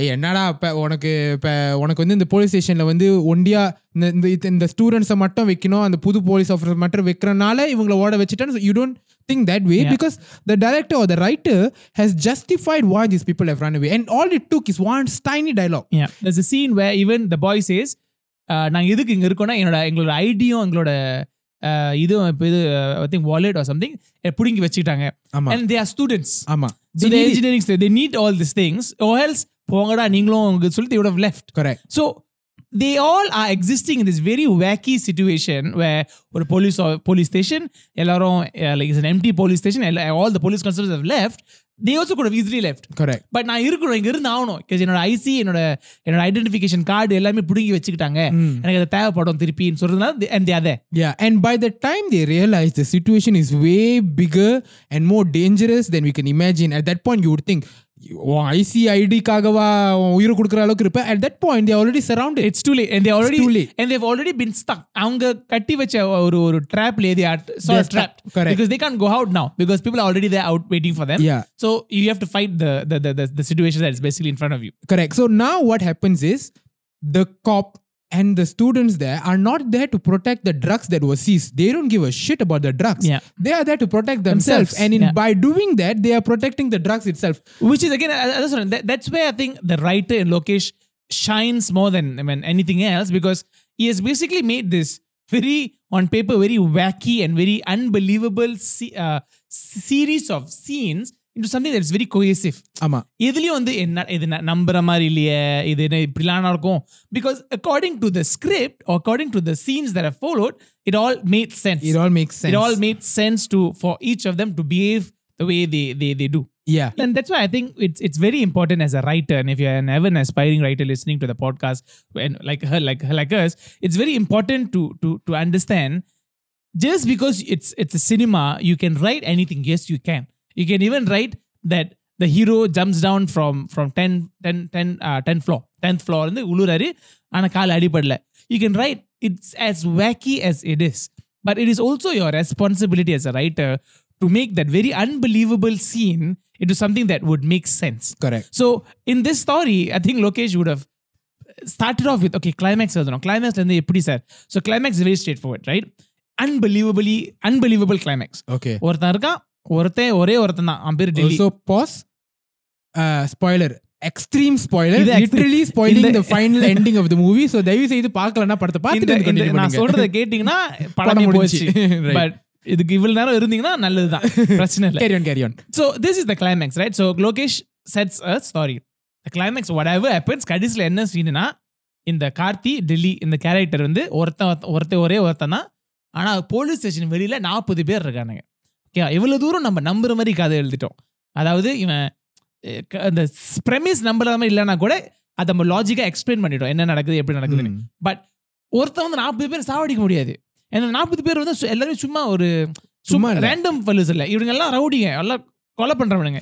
என்னடா இப்போ உனக்கு இப்போ உனக்கு வந்து இந்த போலீஸ் ஸ்டேஷனில் வந்து ஒண்டியா இந்த இந்த இந்த ஸ்டூடெண்ட்ஸை மட்டும் வைக்கணும் அந்த புது போலீஸ் ஆஃபீஸர் மட்டும் வைக்கிறனால இவங்கள ஓட வச்சுட்டேன் you don't think that way because the director or the writer has justified why this people have run away and all it took is one ஸ்டைனி dialogue thus scene way even the boys is நாங்கள் எதுக்கு இங்கே இருக்கோன்னா என்னோட எங்களோட ஐடியும் எங்களோட இது இப்போ இது I think wallet or something பிடுங்கி வச்சுக்கிட்டாங்க. அண்ட் தே ஆர் ஸ்டூடெண்ட்ஸ் ஆமாம் so they engineerings they need all this things O hells போங்கடா நீங்களும் உங்களுக்கு சொல்லி தேவோட left correct so they all are existing in this very wacky situation way ஒரு police police station எல்லாரும் like is empty police station all the police constables left police constables have left they also could have easily left correct but நான் இருக்கணும் இங்க இருந்து ஆகணும் because என்னோட IC என்னோட என்னோட ஐடென்டிஃபிகேஷன் கார்டு எல்லாமே பிடுங்கி வச்சுக்கிட்டாங்க எனக்கு அது தேவைப்படும் திருப்பின்னு சொல்றதுனால and they are there Yeah, and by the time they realize the situation is way bigger and more dangerous than we can imagine, at that point you would think, உன் ஐசிஐடிக்காகவா உயிர் கொடுக்குற அளவுக்கு இருப்ப at that point they are already surrounded it's too late and they already too late. and they've already been stuck அவங்க கட்டி வச்ச ஒரு ஒரு trapல they are sort They're of trapped stuck. Correct. because they can't go out now because people are already there out waiting for them Yeah. so you have to fight the the the, the, the situation that is basically in front of you correct so now what happens is the cop and the students there are not there to protect the drugs that were seized. They don't give a shit about the drugs. Yeah. they are there to protect themselves, Themselves, and in yeah. by doing that they are protecting the drugs itself. Which is again that's where I think the writer in Lokesh shines more than I mean anything else because he has basically made this very on paper very wacky and very unbelievable se- uh, series of scenes into something that's very cohesive. ஆமா இதுலயும் வந்து என்ன இது ந- நம்புற மாதிரி இல்லையே இது என்ன இப்படிலாம் நடக்கும் because according to the script according to the scenes that followed it all made sense it all makes sense it all made sense to for each of them to behave the way they they, they do yeah and that's why I think it's it's very important as a writer, and if you're an ever an aspiring writer listening to the podcast, and like her, like like us, it's very important to to to understand. Just because it's it's a cinema, you can write anything. Yes, you can. You can even write that the hero jumps down from from 10 10 10 uh, 10th floor 10th floor வந்து உளுறாரு ஆனா கால் அடிபடல you can write it's as wacky as it is but it is also your responsibility as a writer to make that very unbelievable scene into something that would make sense correct so in this story i think lokesh would have started off with okay climax எழுதணும் climax ல இருந்து எப்படி sir so climax is very straightforward right unbelievably unbelievable climax okay ஒருத்தன் இருக்கான் ஒருத்தன் ஒரே ஒருத்தன் தான். அவன் பேர் Dilli so boss spoiler extreme spoiler literally spoiling the final ending of the movie so தயவு செய்து பார்க்கலனா படத்தை பார்த்துட்டு நான் சொல்றத கேட்டிங்கன்னா படம் போச்சு. பட் இதுக்கு இவ்வளவு நேரம் இருந்தீங்கன்னா நல்லதுதான் பிரச்சனை இல்லை. Carry on carry so this is the climax right so Lokesh sets a story the climax whatever happens என்ன சீன்னா இந்த கார்த்தி டெல்லி இந்த கேரக்டர் வந்து ஒருத்தன் ஒருத்த ஒரே ஒருத்தன் தான். ஆனால் போலீஸ் ஸ்டேஷன் வெளியில் நாற்பது பேர் இருக்கானுங்க. ஓகே எவ்வளவு தூரம் நம்ம நம்புற மாதிரி கதை எழுதிட்டோம். அதாவது இவன் அந்த பிரமிஸ் நம்புற மாதிரி இல்லைன்னா கூட அதை நம்ம லாஜிக்கா எக்ஸ்பிளைன் பண்ணிட்டோம். என்ன நடக்குது எப்படி நடக்குதுன்னு. பட் ஒருத்தன் வந்து நாற்பது பேர் சாவடிக்க முடியாது. ஏன்னா நாற்பது பேர் வந்து எல்லாரும் சும்மா ஒரு சும்மா. ரேண்டம் ஃபெல்லஸ் இல்ல. இவங்க எல்லாம் ரவுடிங்க. எல்லாம் கொலை பண்றவனுங்க.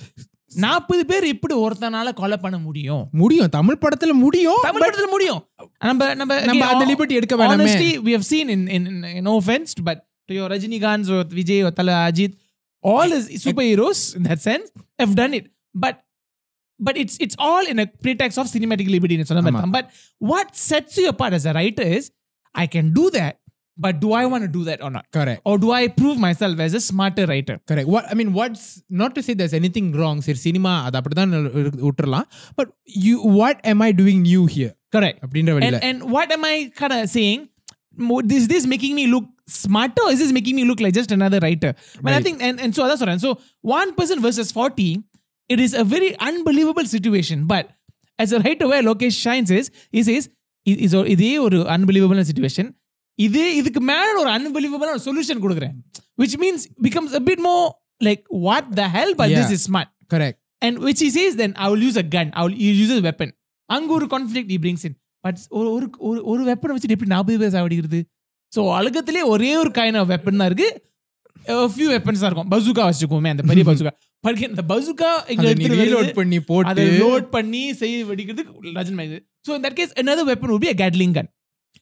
நாற்பது பேர் இப்படி ஒருத்தனால கொலை பண்ண முடியும்? முடியும். தமிழ் படத்துல முடியும் தமிழ் படத்துல முடியும். நம்ம நம்ம நம்ம அந்த லிபர்ட்டி எடுக்க வேணாமே. have seen in in, in no offense but to your Rajinikanth or Vijay or Tala Ajit, all his superheroes in that sense have done it. But but it's it's all in a pretext of cinematic liberty. But what sets you apart as a writer is I can do that, but do I want to do that or not? Correct. Or do I prove myself as a smarter writer? Correct. What I mean, what's not to say there's anything wrong. Sir, cinema utrala, but you what am I doing new here? Correct. And, and what am I kind of saying? Is this making me look smarter or is this making me look like just another writer? But I Right. think, and, and so that's what I'm so one person versus 40, it is a very unbelievable situation. But as a writer where Lokesh shines is, he says, "E- is இதே ஒரு unbelievable situation. இதே இதுக்கு மேல ஒரு unbelievable ஒரு solution கொடுக்குறேன் which means becomes a bit more like what the hell but this Yeah. is smart correct and which he says then I will use a gun I will he uses a weapon அங்க ஒரு conflict he brings in but ஒரு ஒரு ஒரு ஒரு வெப்பனை வச்சுட்டு எப்படி நாற்பது பேர் சாவடிக்கிறது ஸோ உலகத்திலே ஒரே ஒரு கைண்ட் ஆஃப் வெப்பன் தான் இருக்கு. ஃபியூ வெப்பன்ஸ் தான் இருக்கும். பசுகா வச்சுக்கோமே அந்த பெரிய பசுகா பட் இந்த பசுகா அதை எடுத்துட்டு ரீலோட் பண்ணி அதை போட்டு லோட் பண்ணி செய்ய வெடிக்கிறதுக்கு ரஜன் மைது so that case another weapon would be a gatling gun.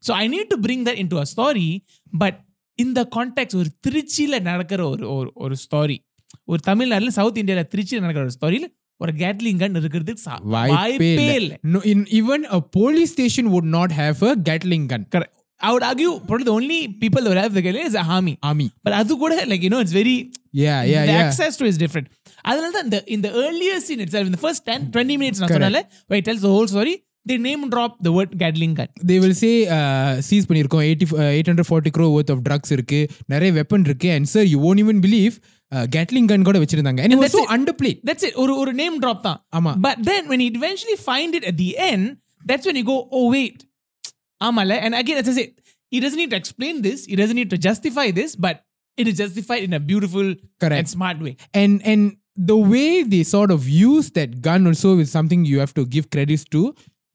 So I need to bring that into a story but இந்த கான்டாக்ட் ஒரு திருச்சியில நடக்கிற ஒரு ஒரு ஒரு ஸ்டாரி ஒரு தமிழ்நாட்டுல சவுத் இந்தியால திருச்சியில நடக்கிற ஒரு ஸ்டாரியில ஒரு கேட்லிங் கன் இருக்கிறதுக்கு சா- வாய்ப்பே இல்ல. No, in even a police station would not have I would argue probably the only people that would have the Kelly is Hami. Hami. But Adu Koda, like, you know, it's very. Yeah, yeah, the yeah. access to is different. அதனால தான் இந்த இந்த earlier scene itself, in the first 10, 20 minutes, நான் சொன்னால, where he tells the whole story, they name drop the word gatling gun they will say seize பண்ணியிருக்கோம் eighty eight hundred forty crore worth of drugs இருக்கு நிறைய weapon இருக்கு and sir you won't even believe gatling gun கூட வச்சிருந்தாங்க and it so under play that's it ஒரு ஒரு name drop தான் ஆமா but then when he eventually find it at the end that's when you go oh wait ஆமால and again as I say, he doesn't need to explain this, he doesn't need to justify this, but it is justified in a beautiful Correct. and smart way. and and the way they sort of use that gun also is something you have to give credits to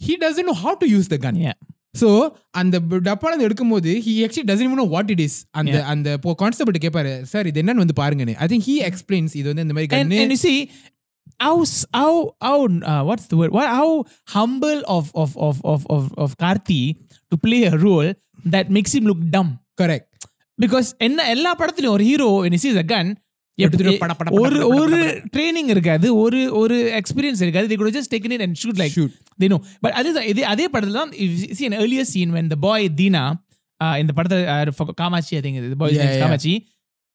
he doesn't know how to use the gun Yeah. so அந்த டப்பால இருந்து எடுக்கும்போது he actually doesn't even know what it is அந்த Yeah. அந்த constable கேட்பாரு sir இது என்னன்னு வந்து பாருங்கன்னு i think he explains இது வந்து இந்த மாதிரி and, gun and you see how s- how how uh, what's the word what, how humble of of of of of of Karthi to play a role that makes him look dumb correct because என்ன எல்லா படத்துலயும் ஒரு hero when he sees a gun எடுத்துட்டு பட, பட, பட, ஒரு பட, பட, ஒரு பட, ட்ரைனிங் இருக்காது ஒரு ஒரு எக்ஸ்பீரியன்ஸ் இருக்காது they could have just taken it and shoot like shoot they know but அதே தான் இதே அதே படத்துல தான் if you see an earlier scene when the boy Dina uh, இந்த படத்துல uh, for Kamakshi I think the boy's Yeah, name is yeah. Kamakshi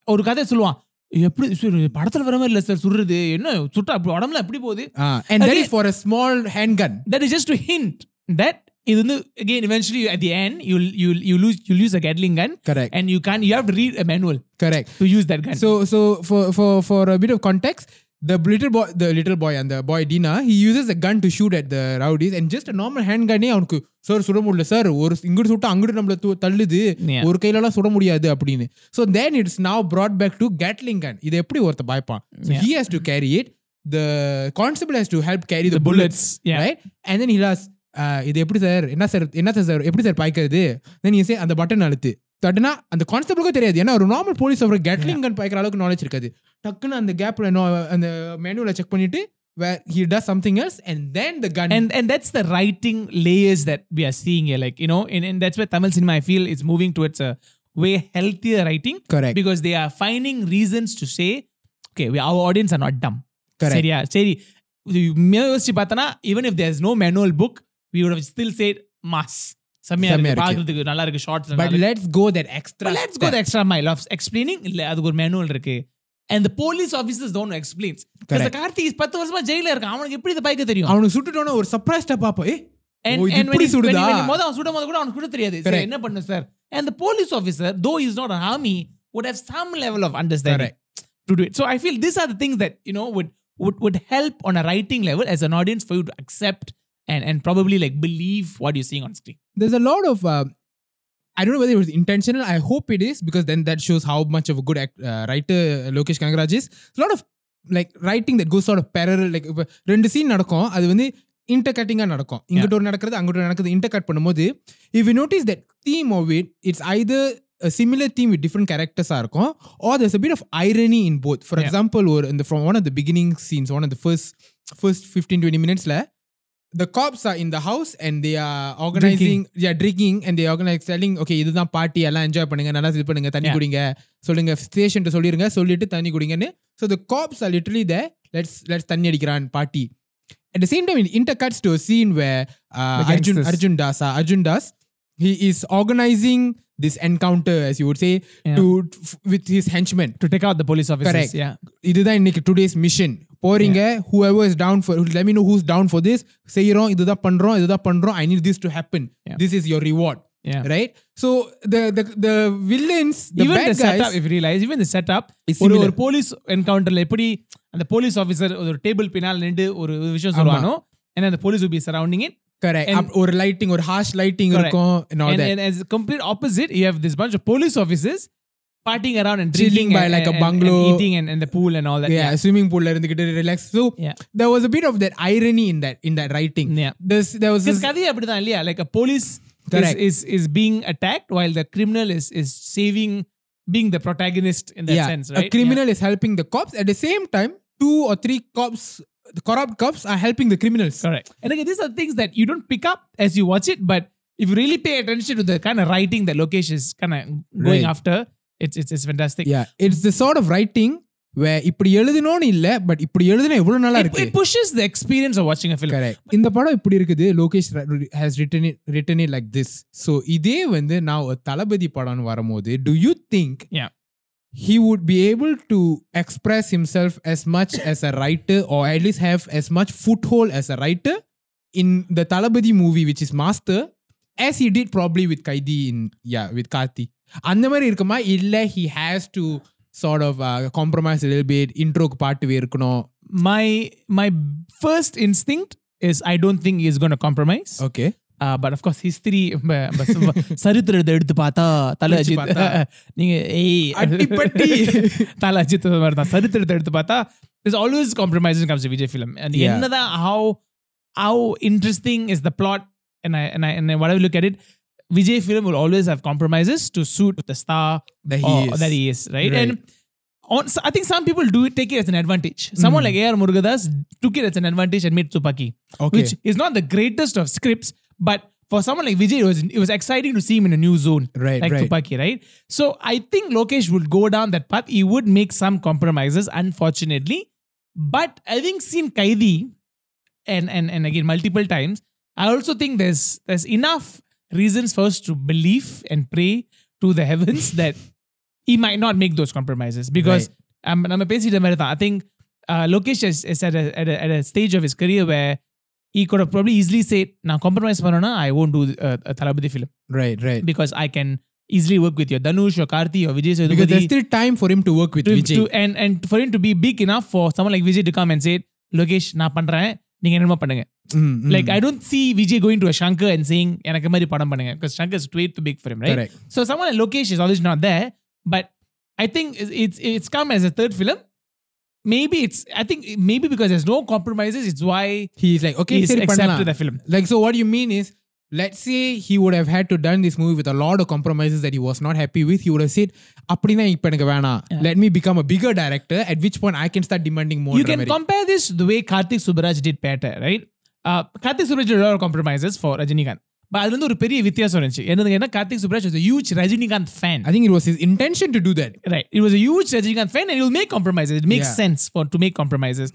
ஒரு கதை சொல்லுவான் எப்படி sir, படத்துல வர மாதிரி இல்ல சார் சுடுறது என்ன சுட்டா அப்படி உடம்புல எப்படி போகுது Ah, and that Again- is for a small handgun that is just to hint that இது வந்து again eventually at the end you'll you'll you lose you'll use a Gatling gun correct and you can't you have to read a manual correct to use that gun so so for for for a bit of context the little boy the little boy and the boy Dina he uses a gun to shoot at the rowdies and just a normal handgun அவனுக்கு sir சுட முடியல sir ஒரு இங்கிட்டு சுட்டா அங்கிட்டு நம்மள து- தள்ளுது Yeah. ஒரு கையிலலாம் சுட முடியாது அப்படின்னு so then it's now brought back to Gatling gun இது எப்படி ஒருத்த பாய்ப்பான் so Yeah. he has to carry it the constable has to help carry the, The bullets, bullets, yeah. uh, இது எப்படி சார் என்ன சார் என்ன சார் எப்படி sir பாய்க்கிறது you say அந்த பட்டன் அழுத்து தட்டுனா அந்த கான்ஸ்டபிளுக்கும் தெரியாது ஏன்னா ஒரு நார்மல் போலீஸ் அவர் கேட்லிங் கன் பாய்க்கிற அளவுக்கு நாலேஜ் இருக்காது டக்குன்னு அந்த கேப்ல அந்த மெனுல செக் பண்ணிட்டு where he does something else and then the gun and and that's the writing layers that we are seeing here like you know and, and that's where tamil cinema i feel is moving towards a way healthier writing correct because they are finding reasons to say okay we, our audience are not dumb Correct. சரியா சரி யோசிச்சு பார்த்தனா even if there's no manual book we would have still said mass செம்மையா செம்மையா இருக்கு இருக்கு. பாக்குறதுக்கு நல்லா இருக்கு shorts but let's go that extra But let's go the extra mile of explaining இல்ல அதுக்கு ஒரு மேனுவல் இருக்கு and the police officers don't know explains Correct. Karthik பத்து வருஷமா ஜெயில இருக்கான் அவனுக்கு எப்படி இதை பாய்க்க தெரியும் அவனுக்கு சுட்டுட்டோன்னு ஒரு சர்ப்ரைஸ்டா பாப்போம் ஏ And, ஓ, இது and when, இப்படி he, when, சுடுதா? he, when he மொத அவன் சுடும் போது கூட அவனுக்கு கூட தெரியாது சரி, Correct. என்ன பண்ணு sir and the police officer though he's not an army would have some level of understanding to do it so i feel these are the things that you know would would, would help on a writing level as an audience for you to accept and and probably like believe what you're seeing on screen there's a lot of uh, I don't know whether it was intentional. I hope it is because then that shows how much of a good act, uh, writer Lokesh Kangaraj is. A lot of like writing that goes sort of parallel. Like இப்ப ரெண்டு scene நடக்கும் அது வந்து இன்டர்கட்டிங்காக நடக்கும் இங்கிட்ட ஒரு நடக்கிறது அங்கிட்ட ஒரு நடக்குது இன்டர்கட் பண்ணும்போது if you notice that theme of it it's either a similar theme with different characters ஆ இருக்கும் or there's a bit of irony in both for Yeah. example or in the from one of the beginning scenes one of the first first 15 20 minutes la the cops are in the house and they are organizing yeah drinking and they organize telling okay இதுதான் party எல்லாம் enjoy பண்ணுங்க நல்லா இது பண்ணுங்க தண்ணி Yeah. குடிங்க சொல்லுங்க station சொல்லிருங்க சொல்லிட்டு தண்ணி குடிங்கன்னு so the cops are literally there let's let's தண்ணி அடிக்கிறான் party at the same time it intercuts to a scene where uh, The Arjun gangsters. Arjun Das uh, Arjun Das he is organizing this encounter as you would say Yeah. to f- with his henchmen to take out the police officers Correct. yeah இதுதான் இன்னைக்கு today's mission போறீங்க whoever is down for let me know who's down for this செய்யறோம் இதுதான் பண்றோம் இதுதான் பண்றோம் i need this to happen Yeah. this is your reward yeah right so the the the villains the even bad the guys setup if you realize even the setup is ஒரு similar. ஒரு police என்கவுண்டர்ல எப்படி அந்த police officer ஒரு table பின்னால் நின்று ஒரு விஷயம் சொல்லுவானோ and அந்த police will be surrounding it Correct. And, or lighting or harsh lighting and all that. And as a complete opposite, you have this bunch of police officers partying around and drinking by like a bungalow, eating and, the pool and all that. Yeah, swimming pool to relax. So yeah. there was a bit of that irony in that in that writing. Yeah, There's, there was this. Like a police is, is, being attacked while the criminal is is saving being the protagonist in that sense. Right? A criminal is helping the cops at the same time. Two or three cops the corrupt cops are helping the criminals correct and again these are things that you don't pick up as you watch it but if you really pay attention to the kind of writing that Lokesh is kind of going Right. after it's, it's it's fantastic yeah it's the sort of writing where இப்படி எழுதணும்னு இல்ல but இப்படி எழுதுனா எவ்வளவு நல்லா it, இருக்கு it pushes the experience of watching a film correct இந்த படம் இப்படி இருக்குது Lokesh has written it written it like this so இதே வந்து நான் ஒரு தளபதி படம்னு வரும்போது do you think Yeah. he would be able to express himself as much as a writer or at least have as much foothold as a writer in the Thalapathy movie, which is Master, as he did probably with Kaidi in, yeah, with Karthi. அந்த மாதிரி இருக்குமா he has to sort of uh, compromise a little bit, இன்ட்ரோக்கு பாட்டு to. my my first instinct is I don't think he's going to compromise. Okay. But of course history சரித்திரத்தை எடுத்து பார்த்தா தல அஜித் நீங்க ஏய் தல அஜித் மாதிரி தான் சரித்திரத்தை எடுத்து பார்த்தா is always compromise comes Vijay film and என்னதான் how how interesting is the plot what look at it Vijay film will always have compromises to suit the star that he is right and On, I think some people do it, take it as an advantage. Someone mm. like A.R. Murugadoss took it as an advantage and made Thuppakki, okay. which is not the greatest of scripts, but for someone like Vijay, it was it was exciting to see him in a new zone, right? Like right. Thuppakki, right? So I think Lokesh would go down that path. He would make some compromises, unfortunately. But having seen Kaidi, and and and again multiple times, I also think there's there's enough reasons for us to believe and pray to the heavens that he might not make those compromises because right. I'm I'm a basic marathon. I think uh, Lokesh is, is at, a, at a at a stage of his career where he could have probably easily said, now compromise Marana, I won't do uh, a Thalapathy film. Right, right. Because I can easily work with your Dhanush, or Karthi or Vijay. Sethupathi because there's still time for him to work with Vijay. To, and, and for him to be big enough for someone like Vijay to come and say, Lokesh, na pandrae, ning pandanga. Mm-hmm. Like, I don't see Vijay going to a Shankar and saying, Yanakamari padam pandanga. Because Shankar is way too big for him, right? So someone like Lokesh is always not there. But I think it's, it's come as a third film maybe it's I think maybe because there's no compromises, it's why he's like okay, he's accepted the film. Like so, what you mean is let's say he would have had to done this movie with a lot of compromises that he was not happy with he would have said அப்படினா let me become a bigger director. At which point i can start demanding more you can compare this the way Karthik Subbaraj did better right? Uh, Karthik Subbaraj did a lot of compromises for rajinikanth. But அது வந்து ஒரு பெரிய வித்தியாசம் இருந்துச்சு என்னது என்ன Karthik Subbaraj was huge Rajinikanth fan I think it was is intention to to that right it was a huge Rajinikanth fan and it will make compromises it makes sense for to make compromises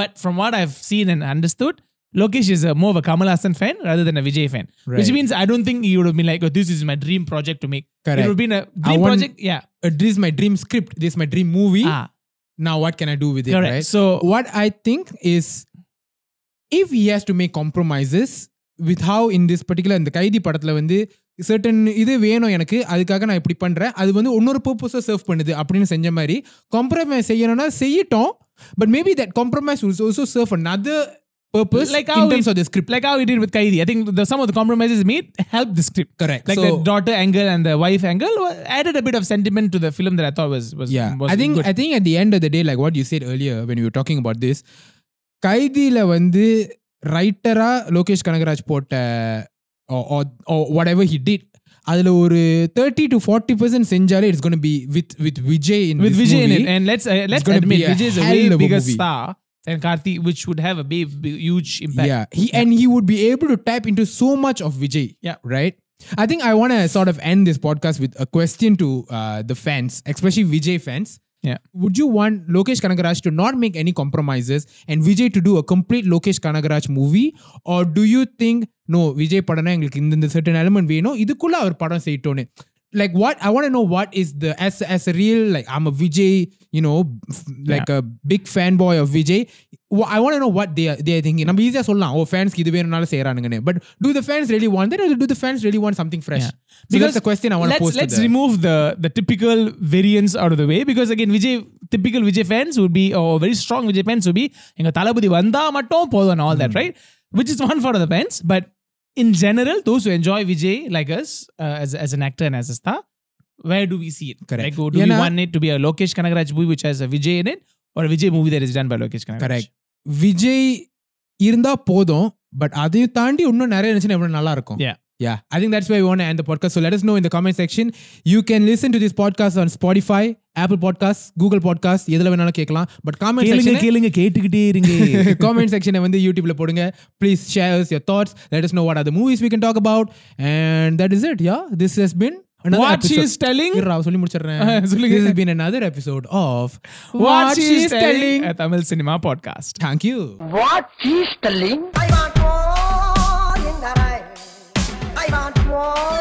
but from what I seen and understood Lokesh is more of a Kamal Haasan fan rather than a Vijay fan, which means I don't think he would have been like, "Oh, this is my dream project to make." Correct. It would have been a dream project. Yeah, this is my dream script. This is my dream movie. Ah. Now, what can I do with it? Correct. Right. So, what I think is, if he has to make compromises, with how in this particular இந்த கைதி படத்துல வந்து certain இது வேணும் எனக்கு அதுக்காக நான் இப்படி பண்றேன் அது வந்து இன்னொரு பர்பஸை சர்வ் பண்ணுது அப்படின்னு செஞ்ச மாதிரி காம்ப்ரமைஸ் செய்யணும்னா செய்யட்டும் but maybe that compromise will also serve another purpose Like in how terms it- of the script like how he did with Kaidi, I think the, some of the compromises made helped the script. correct like so, the daughter angle and the wife angle wa- added a bit of sentiment to the film that I thought was was, yeah was i think good. i think at the end of the day like what you said earlier when we were talking about this கைதியில வந்து ரைட்டரா லோகேஷ் கனகராஜ் போட்ட what ever he did அதுல ஒரு thirty to forty percent செஞ்சாலே it's gonna be with with Vijay in with Vijay in it, and let's uh, let's gonna admit be a Vijay is a hell way of a bigger movie. star than Karthi, which would have a big, big huge impact. Yeah, he and he would be able to tap into so much of Vijay. Yeah. right. I think I want to sort of end this podcast with a question to uh, the fans, especially Vijay fans. Yeah. Would you want Lokesh Kanagaraj to not make any compromises and Vijay to do a complete Lokesh Kanagaraj movie, or do you think no Vijay படம்னா எங்களுக்கு இந்த இந்த certain element வேணும் இதுக்குள்ள அவர் படம் செய்யட்டோன்னு like what I want to know what is the as as a real like I'm a Vijay you know f- like a big fanboy of Vijay wha- I want to know what they are they are thinking நம்ம ஈஸியா சொல்லலாம் ஓ ஃபேன்ஸ்க்கு இது வேணும்னாலும் செய்யறானுங்கன்னு but do the fans really want that or do the fans really want something fresh Yeah. so that's the question I want to let's pose to let's the, remove the the typical variants out of the way because again Vijay typical Vijay fans would be or very strong Vijay fans would be எங்க தளபதி வந்தா மட்டும் போதும் and all that right which is one part of the fans but in general those who enjoy Vijay like us uh, as as an actor and as a star where do we see it? Correct. Like, do we ஏன்னா- want it to be a Lokesh Kanagaraj movie which has a Vijay in it, or a Vijay movie that is done by Lokesh Kanagaraj? Correct Vijay இருந்தா போதும் but அதையும் தாண்டி இன்னும் நிறைய இருந்துச்சுன்னா எவ்வளவு நல்லா இருக்கும் yeah, I think that's where we want to end the podcast. So let us know in the comment section. You can listen to this podcast on Spotify, Apple podcast Google podcast எதில் வேணாலும் கேட்கலாம் but comment section கேளுங்க கேட்டுக்கிட்டே இருங்க comment செக்ஷனை வந்து யூடியூப்ல போடுங்க please shares your thoughts let us know what are the movies we can talk about and that is it yeah this has been What she is telling சொல்லி முடிச்சிடுறேன் This has been another episode of What she is telling a Tamil cinema podcast. Thank you. What she is telling I want more 아!